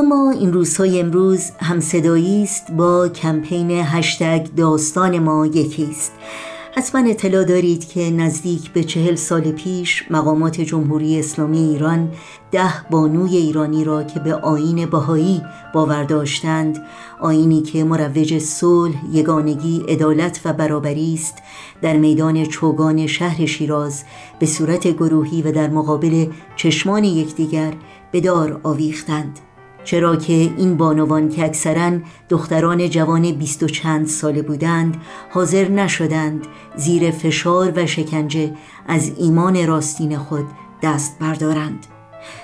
و ما این روزهای امروز هم صدایی است با کمپین هشتگ داستان ما یکیست حتما اطلاع دارید که نزدیک به چهل سال پیش مقامات جمهوری اسلامی ایران ده بانوی ایرانی را که به آین بهایی باور داشتند آینی که مروج صلح، یگانگی، عدالت و برابری است در میدان چوگان شهر شیراز به صورت گروهی و در مقابل چشمان یکدیگر به دار آویختند. چرا که این بانوان که اکثرا دختران جوان بیست و چند ساله بودند حاضر نشدند زیر فشار و شکنجه از ایمان راستین خود دست بردارند.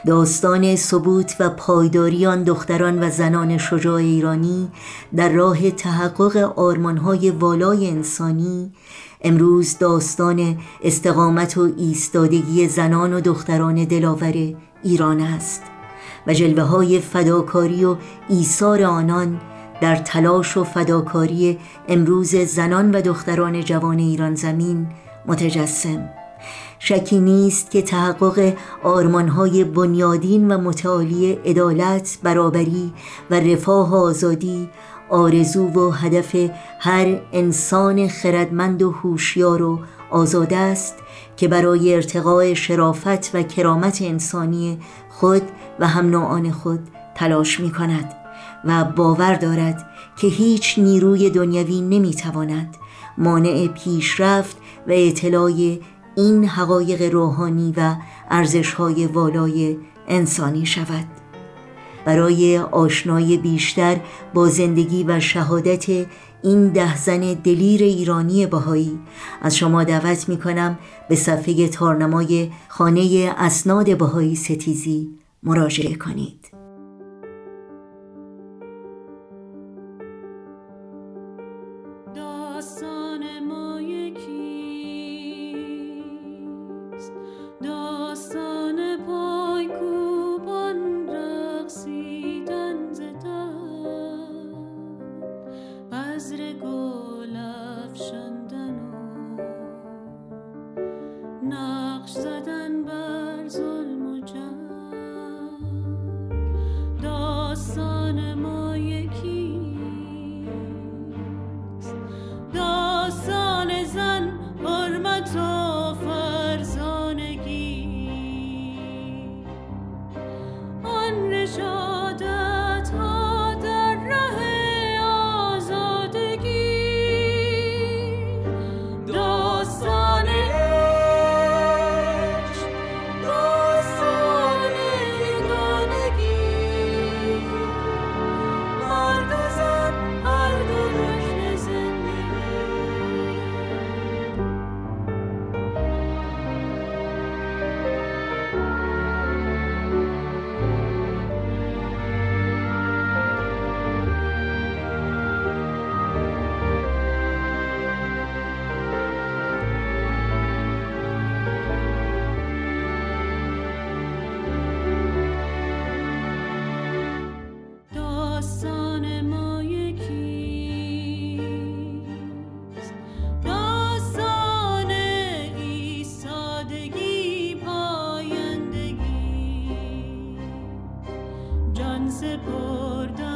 داستان ثبوت و پایداری آن دختران و زنان شجاع ایرانی در راه تحقق آرمانهای والای انسانی امروز داستان استقامت و ایستادگی زنان و دختران دلاور ایران است. و جلوه های فداکاری و ایثار آنان در تلاش و فداکاری امروز زنان و دختران جوان ایران زمین متجسم. شکی نیست که تحقق آرمانهای بنیادین و متعالی عدالت، برابری و رفاه و آزادی آرزو و هدف هر انسان خردمند و هوشیار و آزاده است که برای ارتقاء شرافت و کرامت انسانی خود و هم نوعان خود تلاش می کند و باور دارد که هیچ نیروی دنیوی نمی تواند مانع پیشرفت و اطلاع این حقایق روحانی و ارزشهای والای انسانی شود. برای آشنای بیشتر با زندگی و شهادت این ده زن دلیر ایرانی بهایی. از شما دعوت می کنم به صفحه تارنمای خانه اسناد بهایی ستیزی مراجعه کنید. نقش زدن بر se por